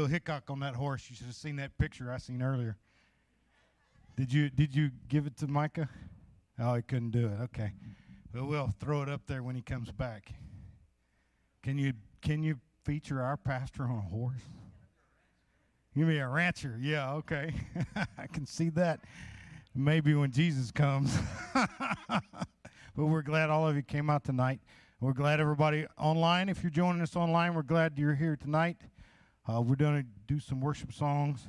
Bill Hickok on that horse. You should have seen that picture I seen earlier. Did you did you give it to Micah? Oh, he couldn't do it. Okay. Well, we'll throw it up there when he comes back. Can you can you feature our pastor on a horse? You mean a rancher? Yeah, okay. I can see that. Maybe when Jesus comes. but we're glad all of you came out tonight. We're glad everybody online. If you're joining us online, we're glad you're here tonight. Uh, we're going to do some worship songs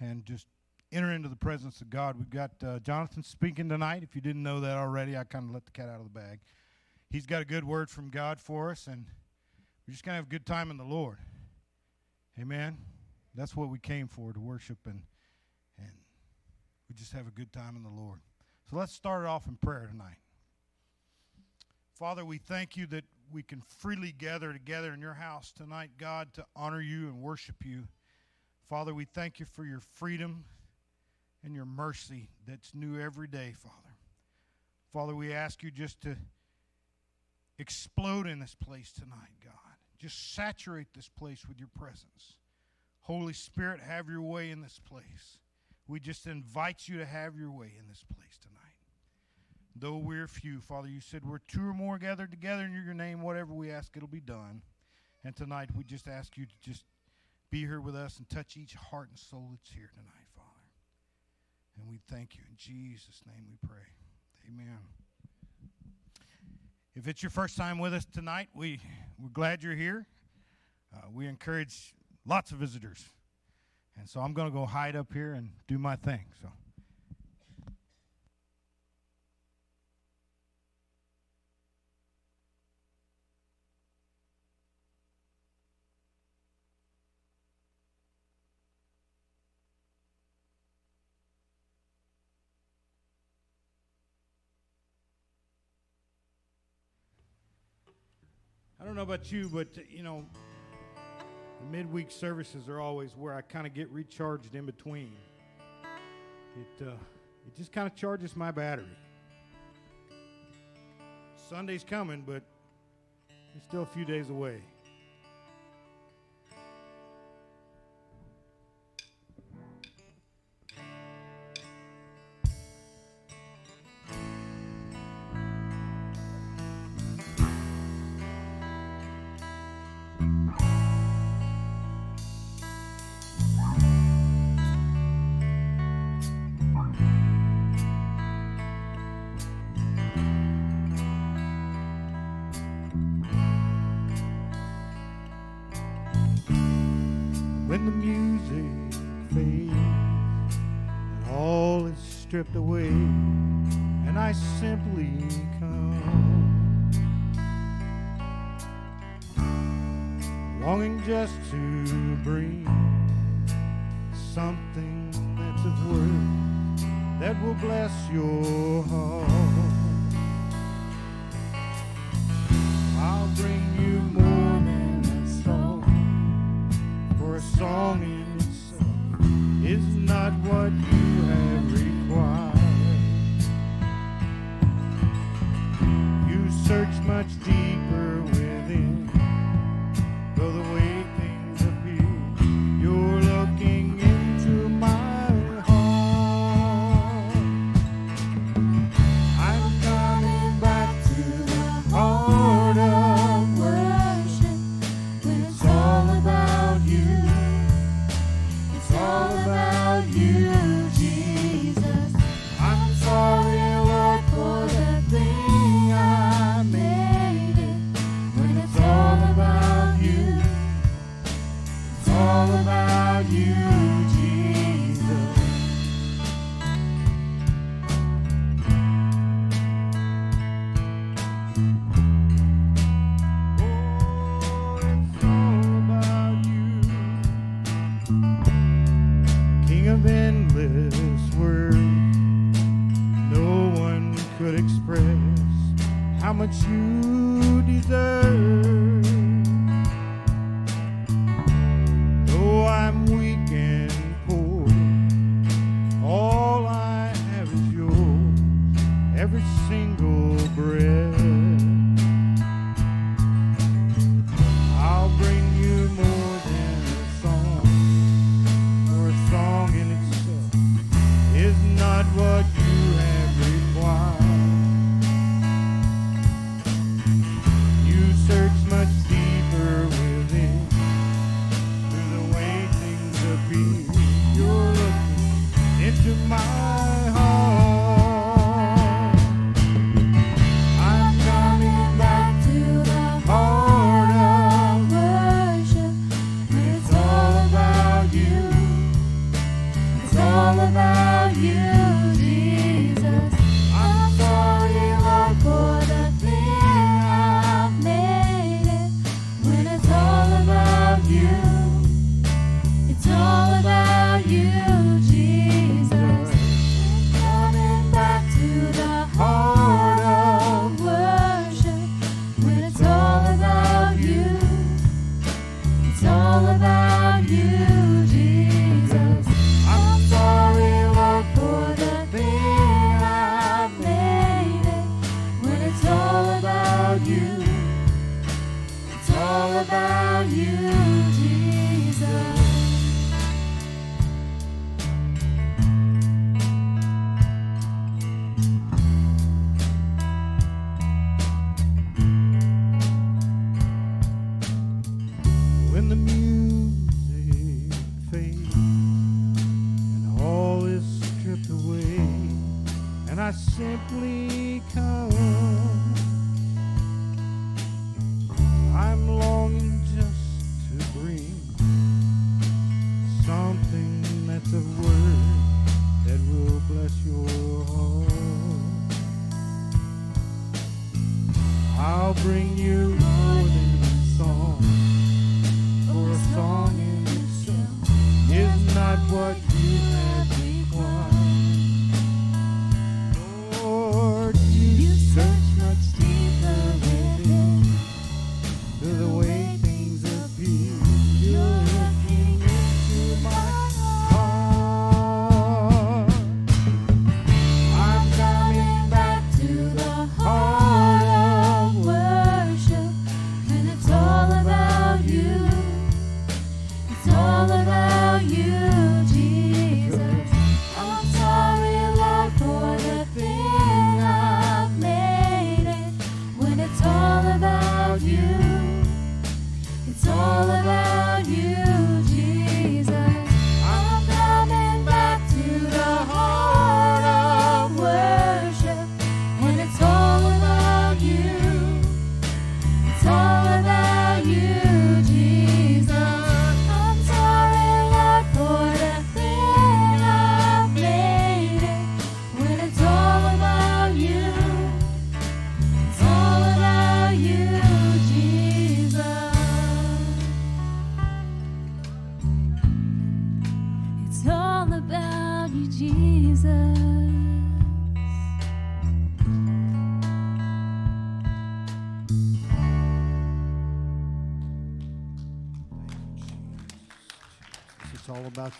and just enter into the presence of God. We've got uh, Jonathan speaking tonight. If you didn't know that already, I kind of let the cat out of the bag. He's got a good word from God for us, and we're just going to have a good time in the Lord. Amen. That's what we came for to worship and and we just have a good time in the Lord. So let's start it off in prayer tonight. Father, we thank you that we can freely gather together in your house tonight, God, to honor you and worship you. Father, we thank you for your freedom and your mercy that's new every day, Father. Father, we ask you just to explode in this place tonight, God. Just saturate this place with your presence. Holy Spirit, have your way in this place. We just invite you to have your way in this place tonight. Though we're few, Father, you said we're two or more gathered together in your name. Whatever we ask, it'll be done. And tonight, we just ask you to just be here with us and touch each heart and soul that's here tonight, Father. And we thank you. In Jesus' name we pray. Amen. If it's your first time with us tonight, we, we're glad you're here. Uh, we encourage lots of visitors. And so I'm going to go hide up here and do my thing. So. Know about you, but you know, the midweek services are always where I kind of get recharged in between. It uh, it just kind of charges my battery. Sunday's coming, but it's still a few days away. what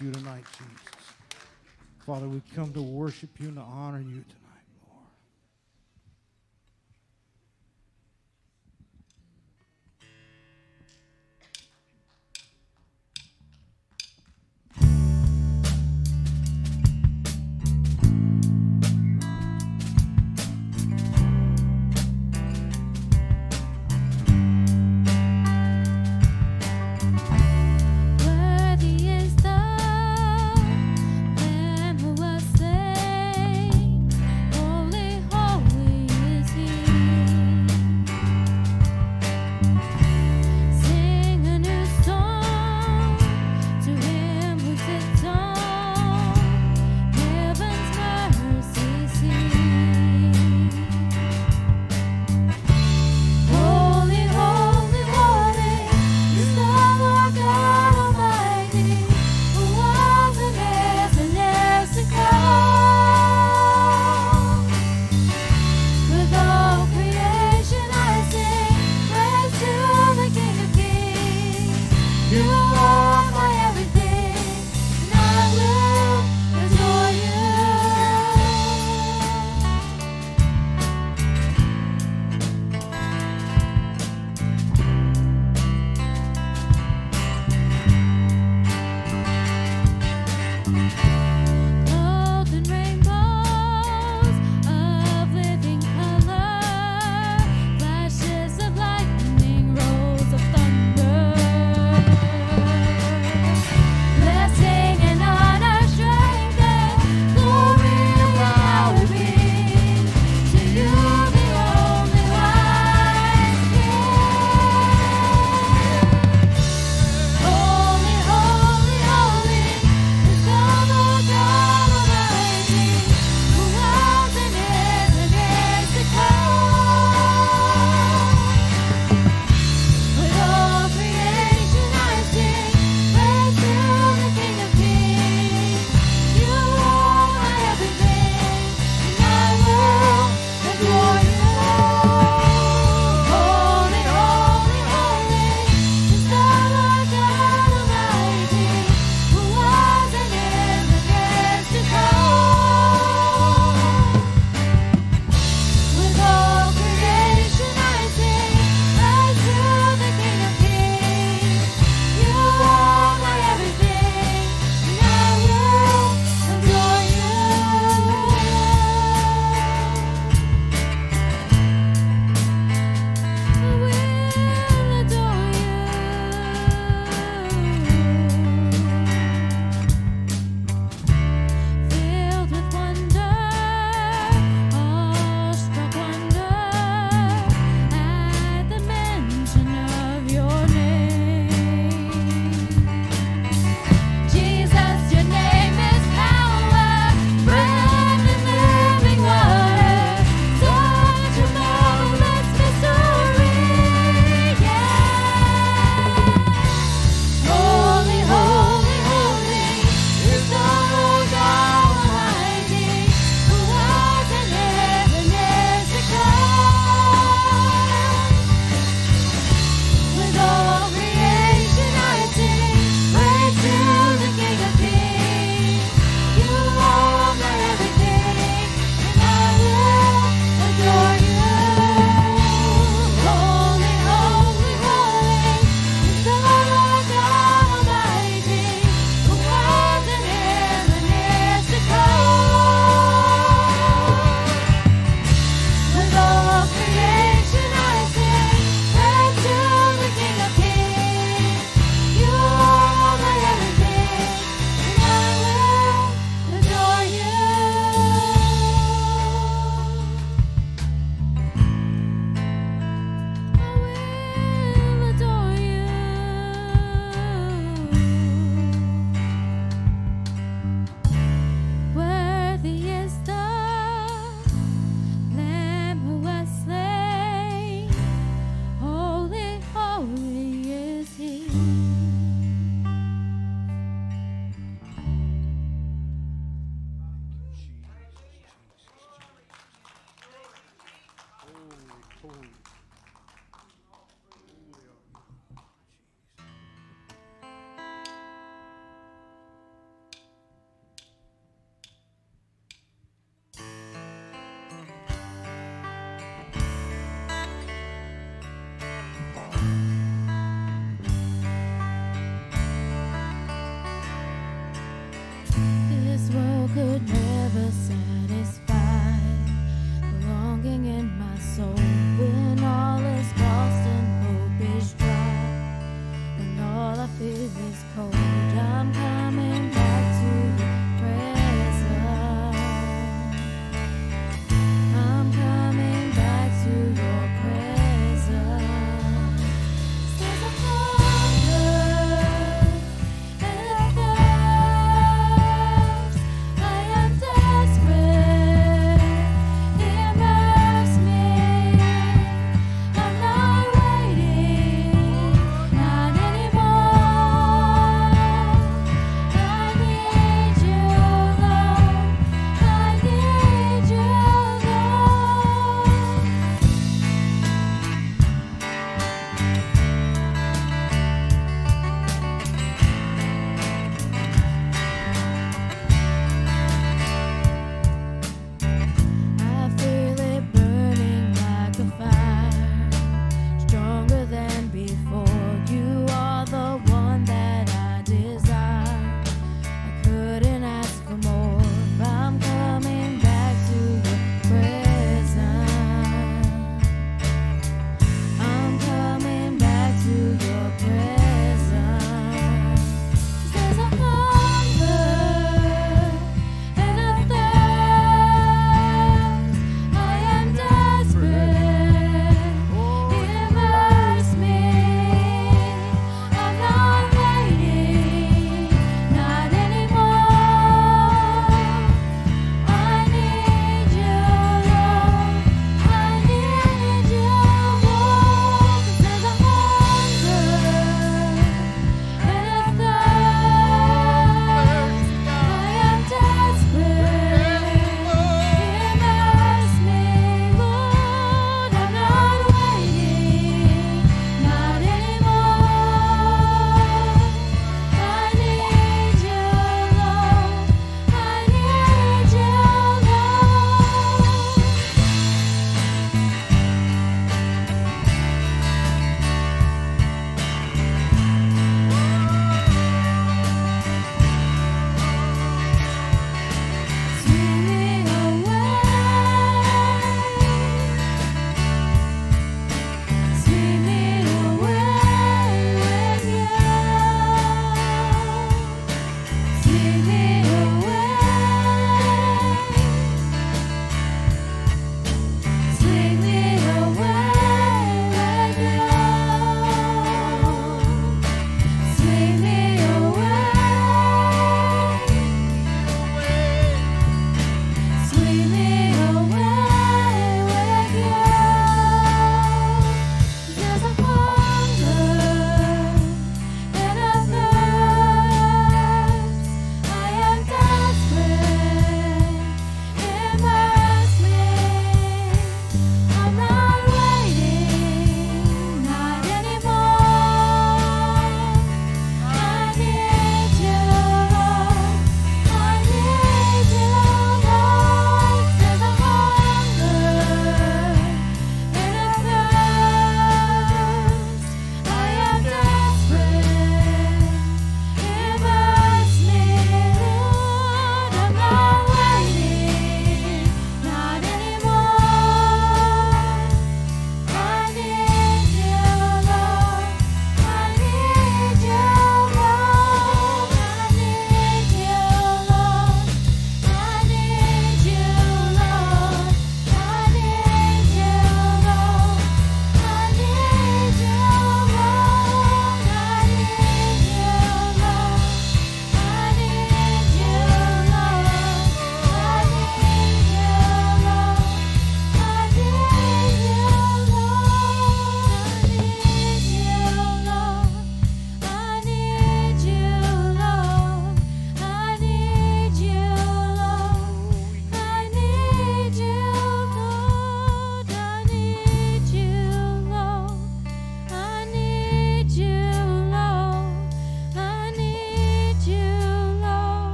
you tonight, Jesus. Father, we come to worship you and to honor you tonight.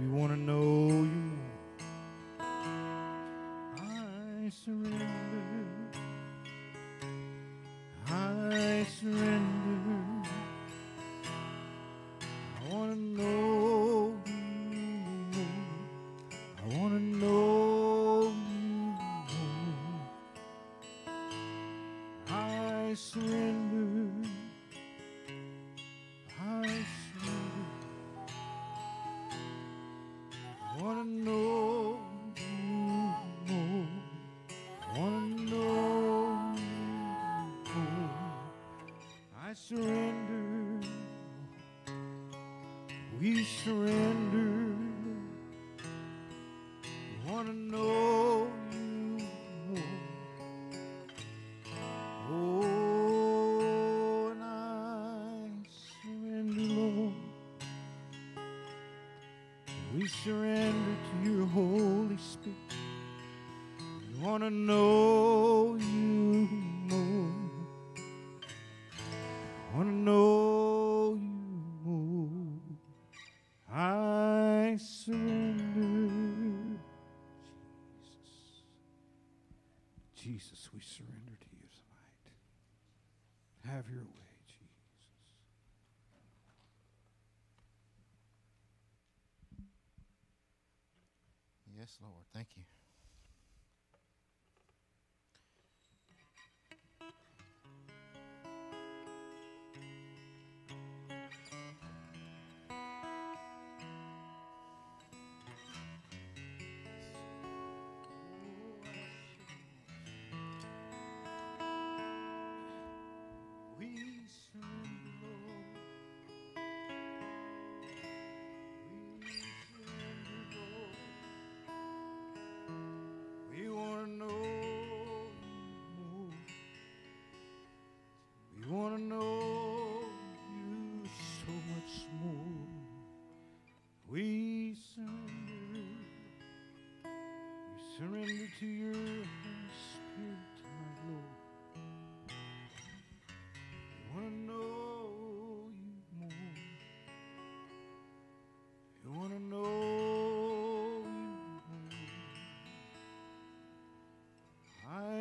We want to know surrender to your Holy Spirit. We want to know you more. Want to know you more. I surrender. Jesus. Jesus, we surrender to you tonight. Have your way,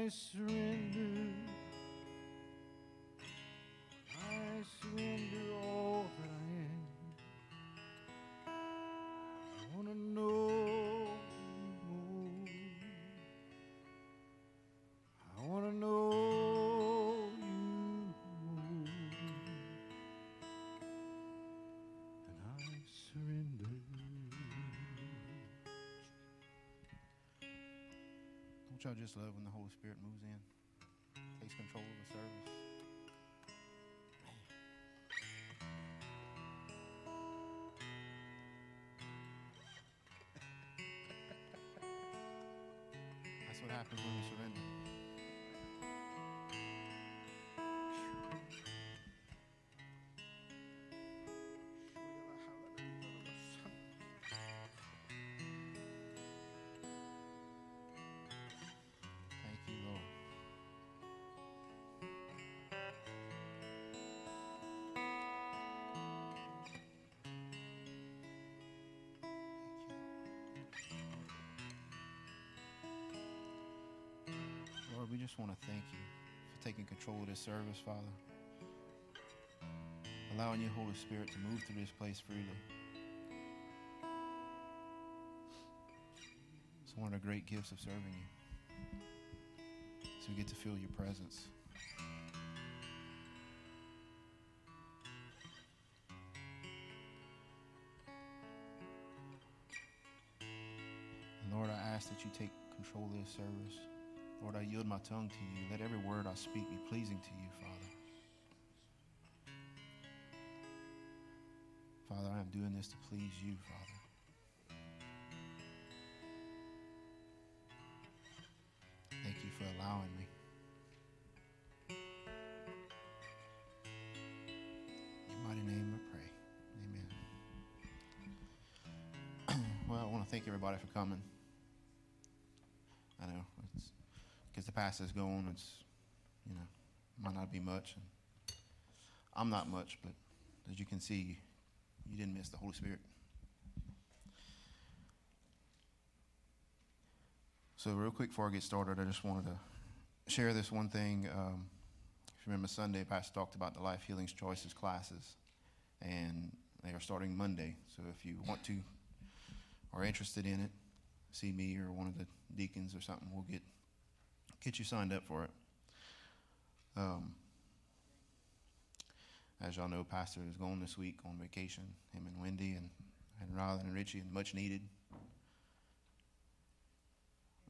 I surrender. Don't y'all just love when the Holy Spirit moves in, takes control of the service? That's what happens when you surrender. Lord, we just want to thank you for taking control of this service, Father. Allowing your Holy Spirit to move through this place freely. It's one of the great gifts of serving you. So we get to feel your presence. Lord, I ask that you take control of this service. Lord, I yield my tongue to you. Let every word I speak be pleasing to you, Father. Father, I am doing this to please you, Father. Thank you, for allowing me. Mighty name I pray. Amen. well, I want to thank everybody for coming. Pastor's gone. It's you know might not be much. And I'm not much, but as you can see, you didn't miss the Holy Spirit. So, real quick before I get started, I just wanted to share this one thing. Um, if you remember Sunday, Pastor talked about the Life's Healing Choices classes, and they are starting Monday. So, if you want to are interested in it, see me or one of the deacons or something. We'll get get you signed up for it. Um, as y'all know, Pastor is going this week on vacation. Him and Wendy and and Rylan and Richie, and much needed.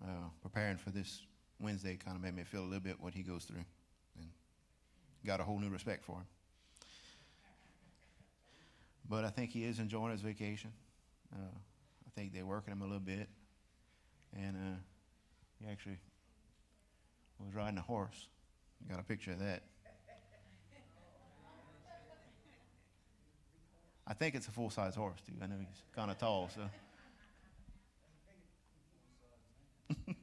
Uh, preparing for this Wednesday kind of made me feel a little bit what he goes through, and got a whole new respect for him. But I think he is enjoying his vacation. Uh, I think they're working him a little bit, and uh, he actually was riding a horse. Got a picture of that. I think it's a full size horse, too. I know he's kind of tall, so.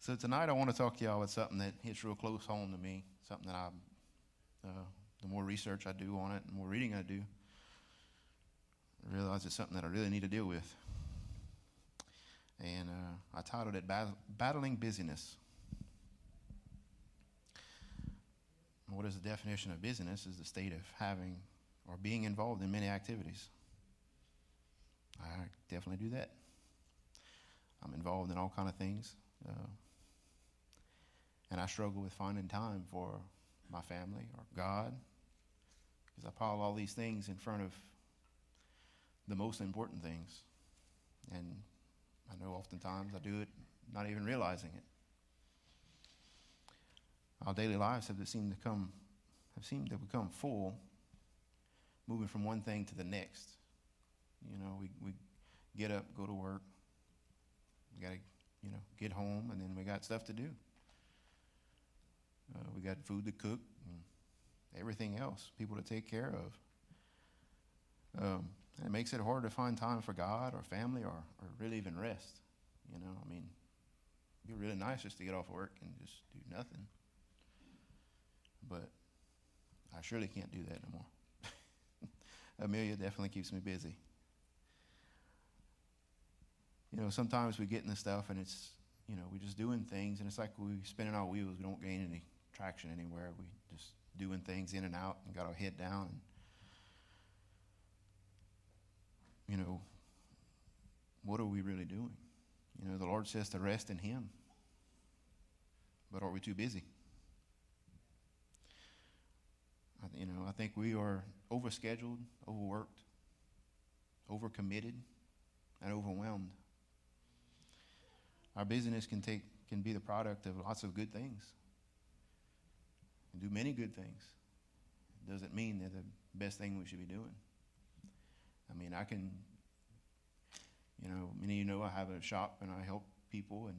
so tonight I want to talk to y'all about something that hits real close home to me, something that I, uh, the more research I do on it, the more reading I do, I realize it's something that I really need to deal with. And uh, I titled it Battling Busyness. What is the definition of busyness? Is the state of having or being involved in many activities. I definitely do that. I'm involved in all kind of things, uh, and I struggle with finding time for my family or God because I pile all these things in front of the most important things, and I know oftentimes I do it not even realizing it. Our daily lives have seemed to come have seemed to become full, moving from one thing to the next. You know, we, we get up, go to work, we got to, you know, get home, and then we got stuff to do. Uh, we got food to cook, everything else, people to take care of. Um, it makes it hard to find time for God or family or, or really even rest. You know, I mean, it'd be really nice just to get off work and just do nothing. But I surely can't do that no more. Amelia definitely keeps me busy. You know, sometimes we get in the stuff and it's, you know, we're just doing things and it's like we're spinning our wheels. We don't gain any traction anywhere. We just doing things in and out and got our head down. And, you know, what are we really doing? You know, the Lord says to rest in Him. But are we too busy? I, you know, I think we are overscheduled, overworked, overcommitted, and overwhelmed. Our busyness can take can be the product of lots of good things. And do many good things. It doesn't mean they're the best thing we should be doing. I mean, I can, you know, many of you know I have a shop and I help people and,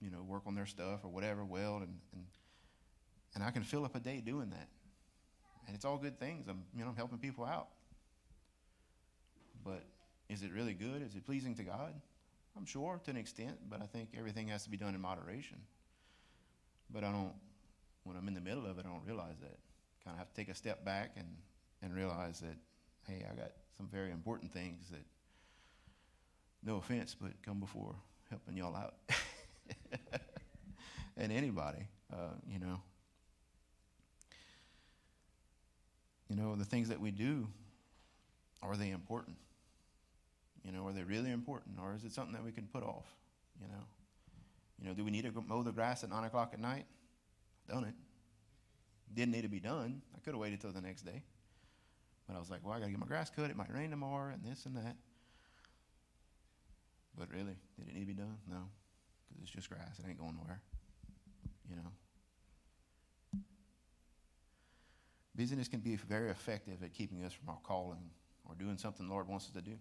you know, work on their stuff or whatever, weld, and, and, and I can fill up a day doing that and it's all good things. I'm, you know, I'm helping people out. But is it really good? Is it pleasing to God? I'm sure to an extent, but I think everything has to be done in moderation. But I don't, when I'm in the middle of it, I don't realize that. Kind of have to take a step back and, and realize that, hey, I got some very important things that, no offense, but come before helping y'all out. and anybody, uh, you know. You know, the things that we do, are they important? You know, are they really important, or is it something that we can put off? You know, you know, do we need to mow the grass at nine o'clock at night? Done it. Didn't need to be done. I could have waited till the next day, but I was like, well, I got to get my grass cut. It might rain tomorrow, and this and that. But really, did it need to be done? No, because it's just grass. It ain't going nowhere. You know. Busyness can be very effective at keeping us from our calling or doing something the Lord wants us to do.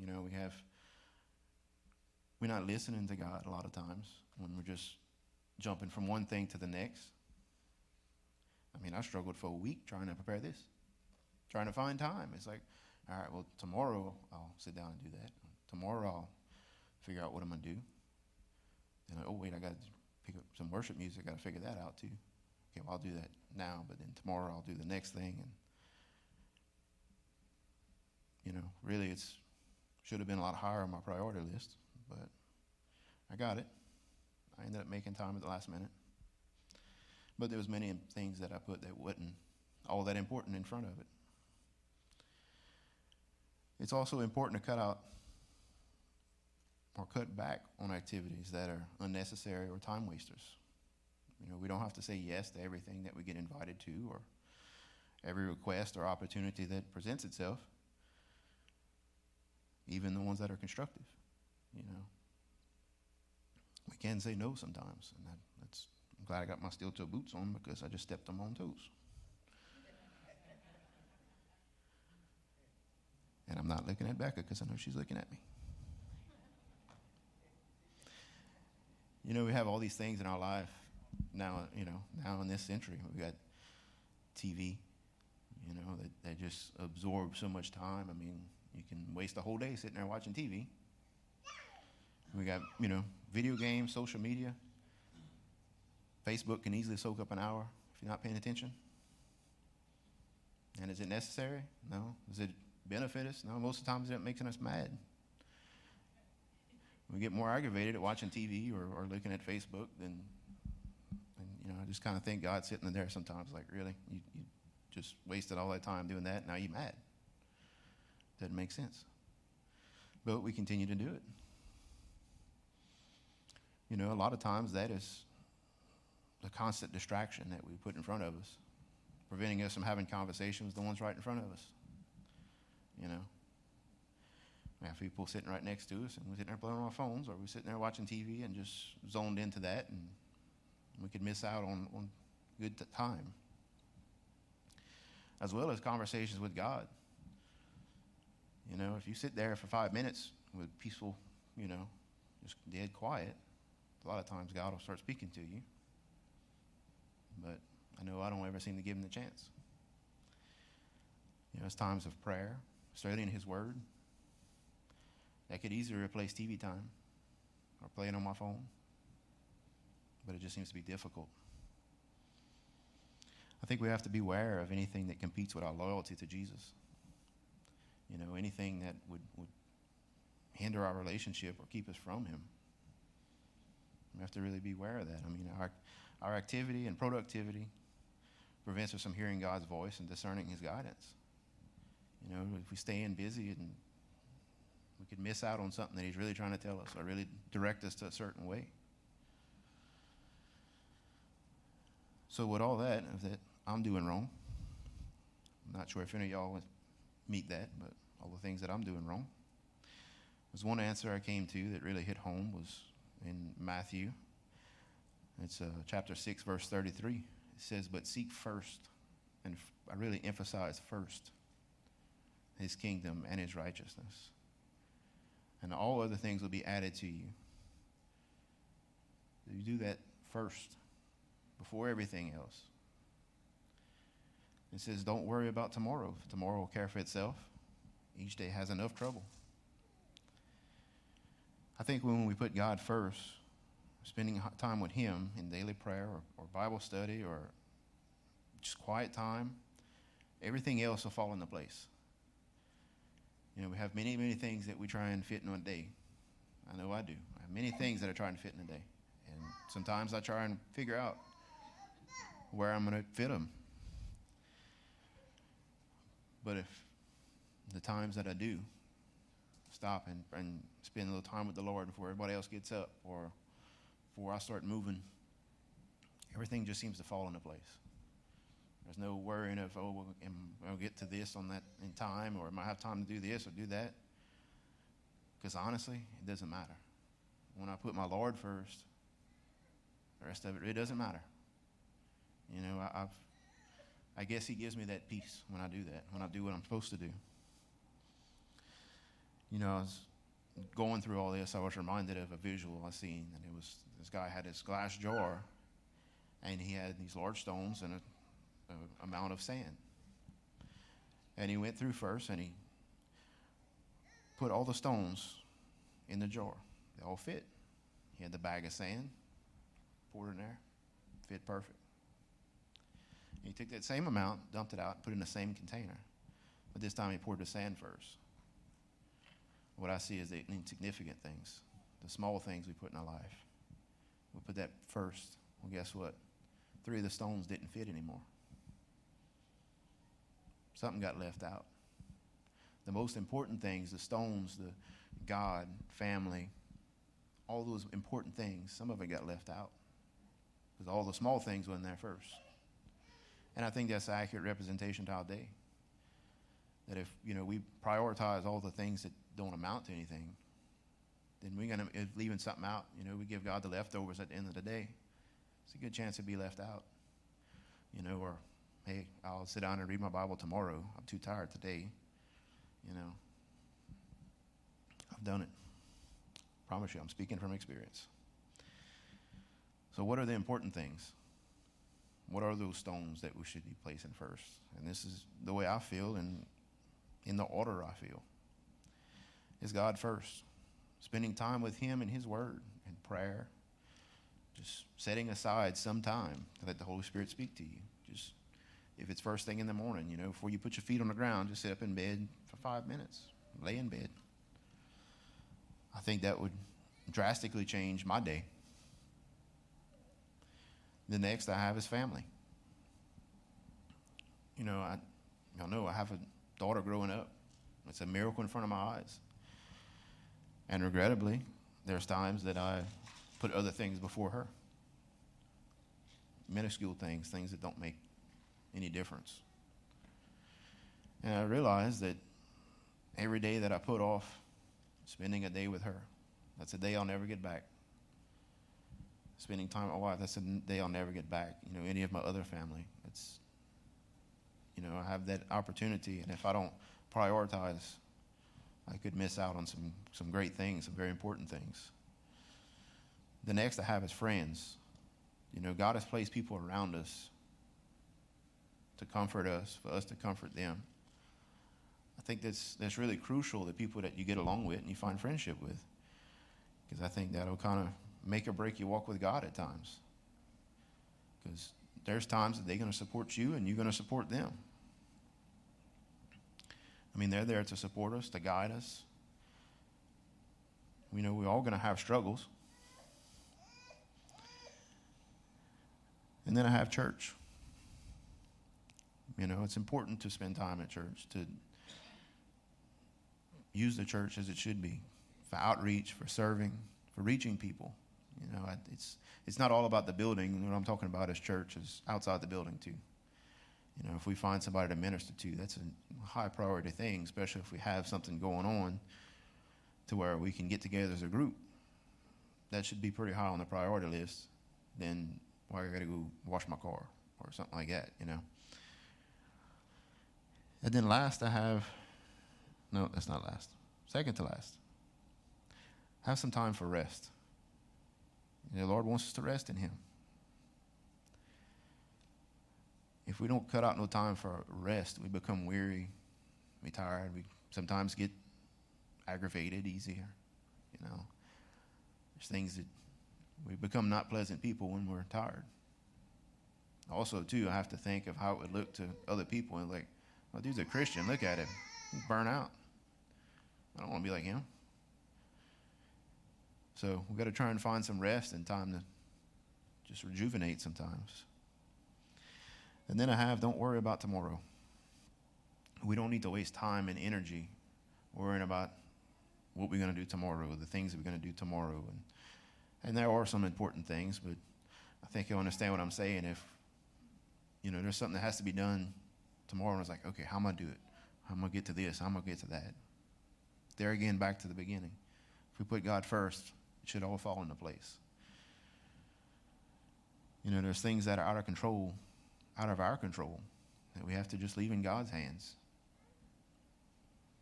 You know, we have we're not listening to God a lot of times when we're just jumping from one thing to the next. I mean, I struggled for a week trying to prepare this, trying to find time. It's like, all right, well, tomorrow I'll sit down and do that. Tomorrow I'll figure out what I'm going to do. And oh, wait, I got to pick up some worship music. I got to figure that out too. Okay, well, I'll do that now, but then tomorrow I'll do the next thing. And, you know, really, it's should have been a lot higher on my priority list, but I got it. I ended up making time at the last minute. But there was many things that I put that wasn't all that important in front of it. It's also important to cut out or cut back on activities that are unnecessary or time wasters. You know, we don't have to say yes to everything that we get invited to or every request or opportunity that presents itself, even the ones that are constructive, you know. We can say no sometimes, and that, that's glad I got my steel toe boots on because I just stepped on my own toes. and I'm not looking at Becca because I know she's looking at me. You know, we have all these things in our life now, you know, now in this century. We've got TV, you know, that, that just absorb so much time. I mean, you can waste a whole day sitting there watching TV. We got, you know, video games, social media. Facebook can easily soak up an hour if you're not paying attention. And is it necessary? No. Does it benefit us? No. Most of the times it makes us mad. We get more aggravated at watching TV or, or looking at Facebook than, and, you know, I just kind of think God's sitting there sometimes like, really? You, you just wasted all that time doing that, now you're mad. Doesn't make sense. But we continue to do it. You know, a lot of times that is the constant distraction that we put in front of us, preventing us from having conversations with the ones right in front of us. You know, we have people sitting right next to us, and we're sitting there playing on our phones, or we're sitting there watching TV and just zoned into that, and we could miss out on, on good time. As well as conversations with God. You know, if you sit there for five minutes with peaceful, you know, just dead quiet, a lot of times God will start speaking to you. But I know I don't ever seem to give him the chance. You know, it's times of prayer, studying his word. That could easily replace TV time or playing on my phone. But it just seems to be difficult. I think we have to be aware of anything that competes with our loyalty to Jesus. You know, anything that would, would hinder our relationship or keep us from him. We have to really be aware of that. I mean, our, our activity and productivity prevents us from hearing God's voice and discerning His guidance. You know, if we stay in busy and we could miss out on something that He's really trying to tell us or really direct us to a certain way. So, with all that, that I'm doing wrong, I'm not sure if any of y'all meet that, but all the things that I'm doing wrong. There's one answer I came to that really hit home was in Matthew. It's uh, chapter 6, verse 33. It says, But seek first, and I really emphasize first, his kingdom and his righteousness. And all other things will be added to you. You do that first, before everything else. It says, Don't worry about tomorrow. Tomorrow will care for itself. Each day has enough trouble. I think when we put God first, spending time with Him in daily prayer or, or Bible study or just quiet time, everything else will fall into place. You know, we have many, many things that we try and fit in a day. I know I do. I have many things that I try and fit in a day. And sometimes I try and figure out where I'm going to fit them. But if the times that I do, stop and, and spend a little time with the Lord before everybody else gets up or before I start moving, everything just seems to fall into place. There's no worrying of, oh, well, am I going to get to this on that in time or am I have time to do this or do that? Because honestly, it doesn't matter. When I put my Lord first, the rest of it, it doesn't matter. You know, I, I've, I guess He gives me that peace when I do that, when I do what I'm supposed to do. You know, I was going through all this, I was reminded of a visual I seen, and it was this guy had his glass jar, and he had these large stones and a, a amount of sand. And he went through first, and he put all the stones in the jar. They all fit. He had the bag of sand, poured in there, fit perfect. He took that same amount, dumped it out, put it in the same container. But this time he poured the sand first. What I see is the insignificant things, the small things we put in our life. We put that first. Well, guess what? Three of the stones didn't fit anymore. Something got left out. The most important things, the stones, the God, family, all those important things, some of it got left out. Because all the small things went in there first. And I think that's an accurate representation to our day. That if, you know, we prioritize all the things that don't amount to anything, then we're going to, be leaving something out, you know, we give God the leftovers at the end of the day. It's a good chance to be left out. You know, or, hey, I'll sit down and read my Bible tomorrow. I'm too tired today. You know, I've done it. Promise you, I'm speaking from experience. So, what are the important things? What are those stones that we should be placing first? And this is the way I feel and in the order I feel. Is God first. Spending time with Him and His Word and prayer. Just setting aside some time to let the Holy Spirit speak to you. Just if it's first thing in the morning, you know, before you put your feet on the ground, just sit up in bed for five minutes. Lay in bed. I think that would drastically change my day. The next I have is family. You know, I, y'all know I have a daughter growing up. It's a miracle in front of my eyes. And regrettably, there's times that I put other things before her. Minuscule things, things that don't make any difference. And I realized that every day that I put off spending a day with her, that's a day I'll never get back spending time with my wife. That's a day I'll never get back. You know, any of my other family. It's, you know, I have that opportunity, and if I don't prioritize, I could miss out on some some great things, some very important things. The next I have is friends. You know, God has placed people around us to comfort us, for us to comfort them. I think that's that's really crucial. The people that you get along with and you find friendship with, because I think that'll kind of make or break your walk with God at times. Because there's times that they're going to support you and you're going to support them. I mean, they're there to support us, to guide us. We know we're all going to have struggles. And then I have church. You know, it's important to spend time at church, to use the church as it should be for outreach, for serving, for reaching people. You know, it's it's not all about the building. What I'm talking about is church is outside the building too. You know, if we find somebody to minister to, that's a high priority thing, especially if we have something going on to where we can get together as a group. That should be pretty high on the priority list. Then why well, I got to go wash my car or something like that, you know. And then last, I have no, that's not last. Second to last, have some time for rest. The Lord wants us to rest in Him. If we don't cut out no time for rest, we become weary, we tired, we sometimes get aggravated easier. You know, there's things that we become not pleasant people when we're tired. Also, too, I have to think of how it would look to other people and like, well, dude's a Christian. Look at him. He's burnt out. I don't want to be like him. So we've got to try and find some rest and time to just rejuvenate sometimes. And then I have, don't worry about tomorrow. We don't need to waste time and energy worrying about what we're going to do tomorrow, the things that we're going to do tomorrow. And, and there are some important things, but I think you'll understand what I'm saying. If, you know, there's something that has to be done tomorrow, and it's like, okay, how am I going to do it? I'm going to get to this? I'm going to get to that? There again, back to the beginning. If we put God first, it should all fall into place. You know, there's things that are out of control, out of our control, that we have to just leave in God's hands.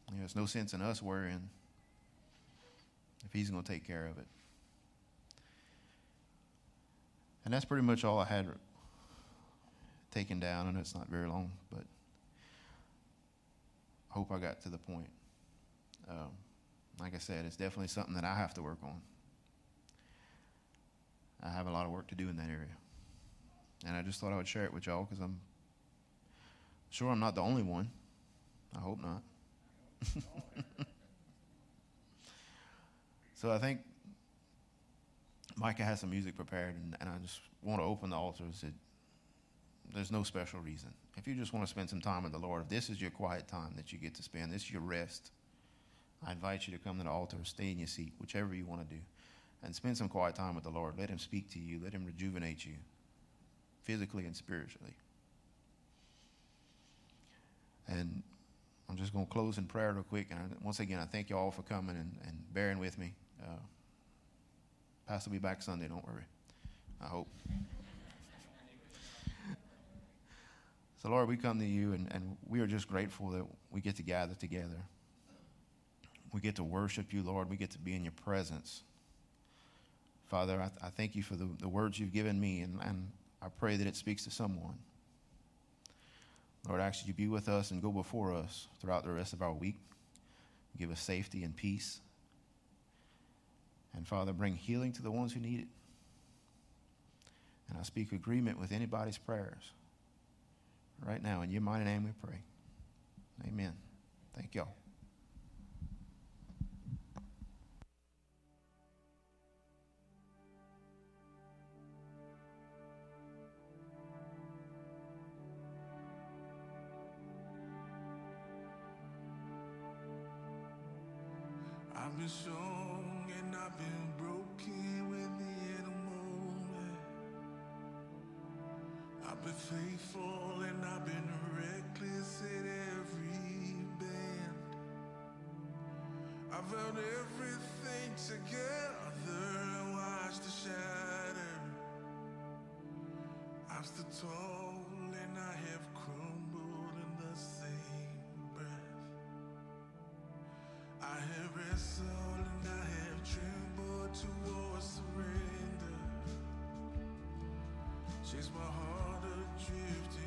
You know, there's no sense in us worrying if He's going to take care of it. And that's pretty much all I had taken down. I know it's not very long, but I hope I got to the point. Um, like I said, it's definitely something that I have to work on. I have a lot of work to do in that area. And I just thought I would share it with y'all because I'm sure I'm not the only one. I hope not. so I think Micah has some music prepared, and, and I just want to open the altars. It, there's no special reason. If you just want to spend some time with the Lord, if this is your quiet time that you get to spend, this is your rest, I invite you to come to the altar, stay in your seat, whichever you want to do, and spend some quiet time with the Lord. Let Him speak to you, let Him rejuvenate you physically and spiritually. And I'm just going to close in prayer real quick. And once again, I thank you all for coming and, and bearing with me. Uh, Pastor will be back Sunday, don't worry. I hope. so, Lord, we come to you, and, and we are just grateful that we get to gather together. We get to worship you, Lord. We get to be in your presence. Father, I, I thank you for the, the words you've given me, and, and I pray that it speaks to someone. Lord, I ask that you be with us and go before us throughout the rest of our week. Give us safety and peace. And Father, bring healing to the ones who need it. And I speak agreement with anybody's prayers. Right now, in your mighty name we pray. Amen. Thank y'all. Chased my heart adrift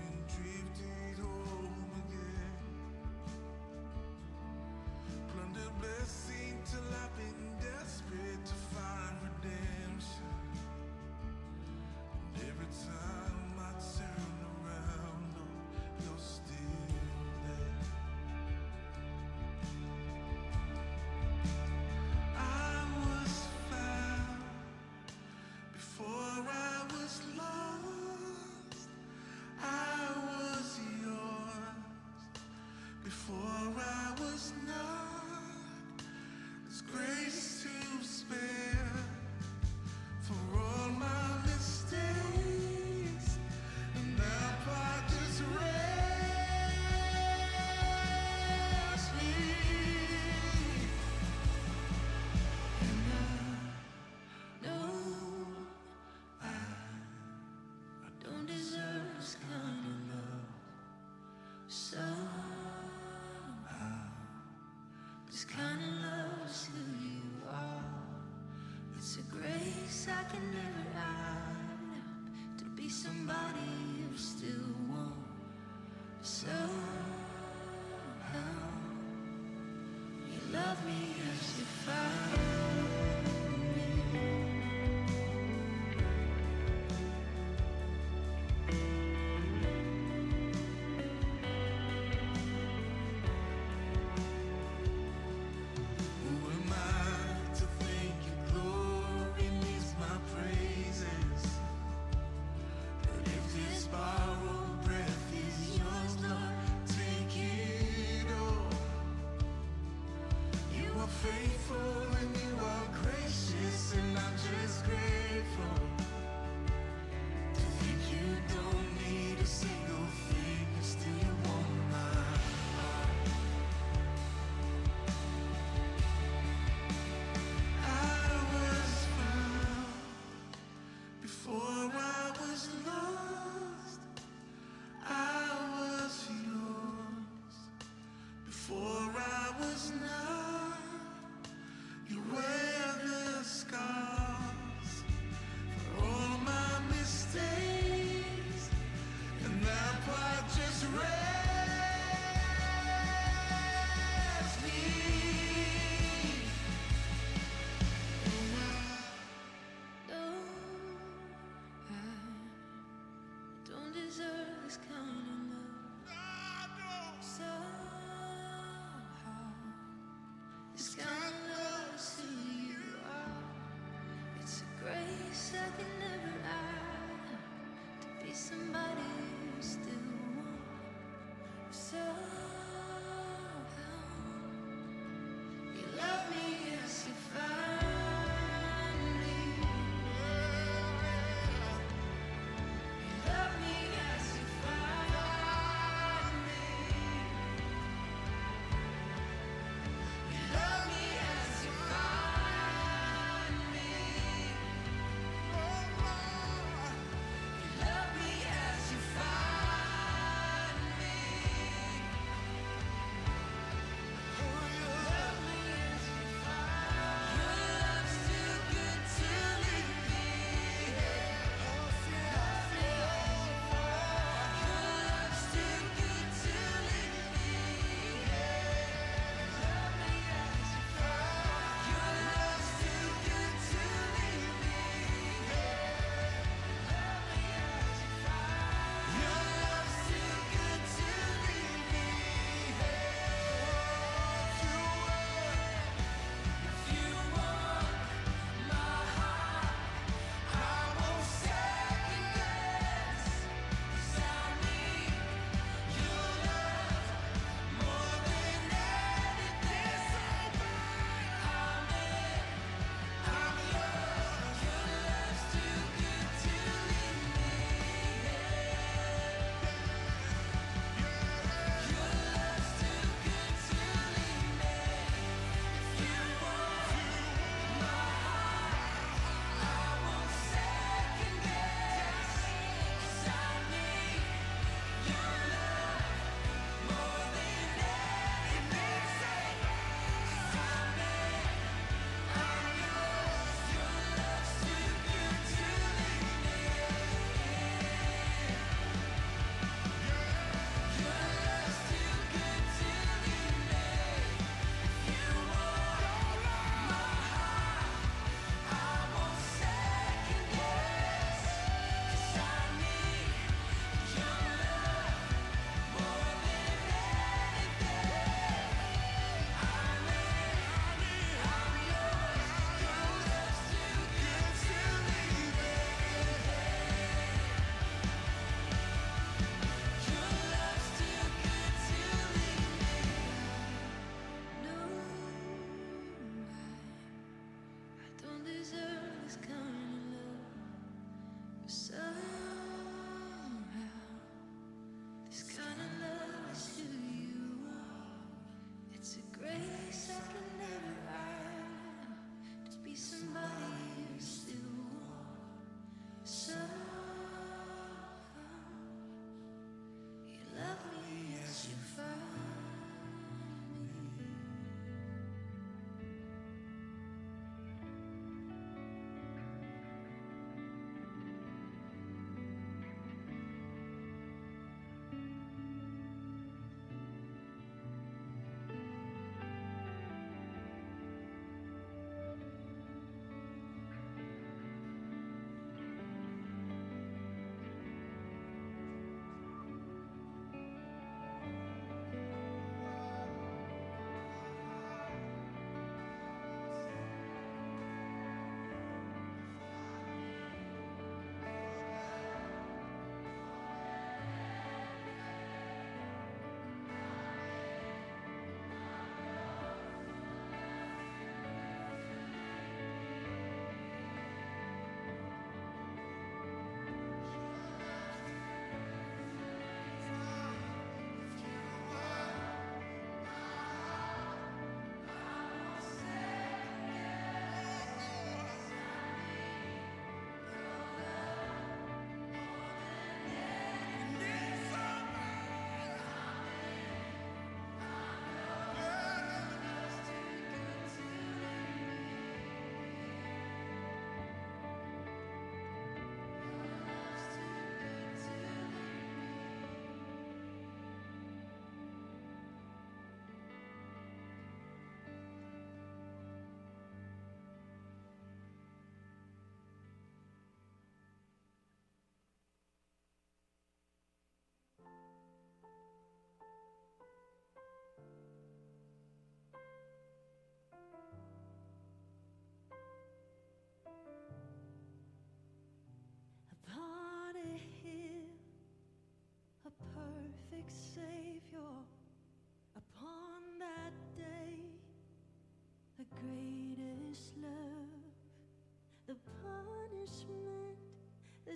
me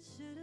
should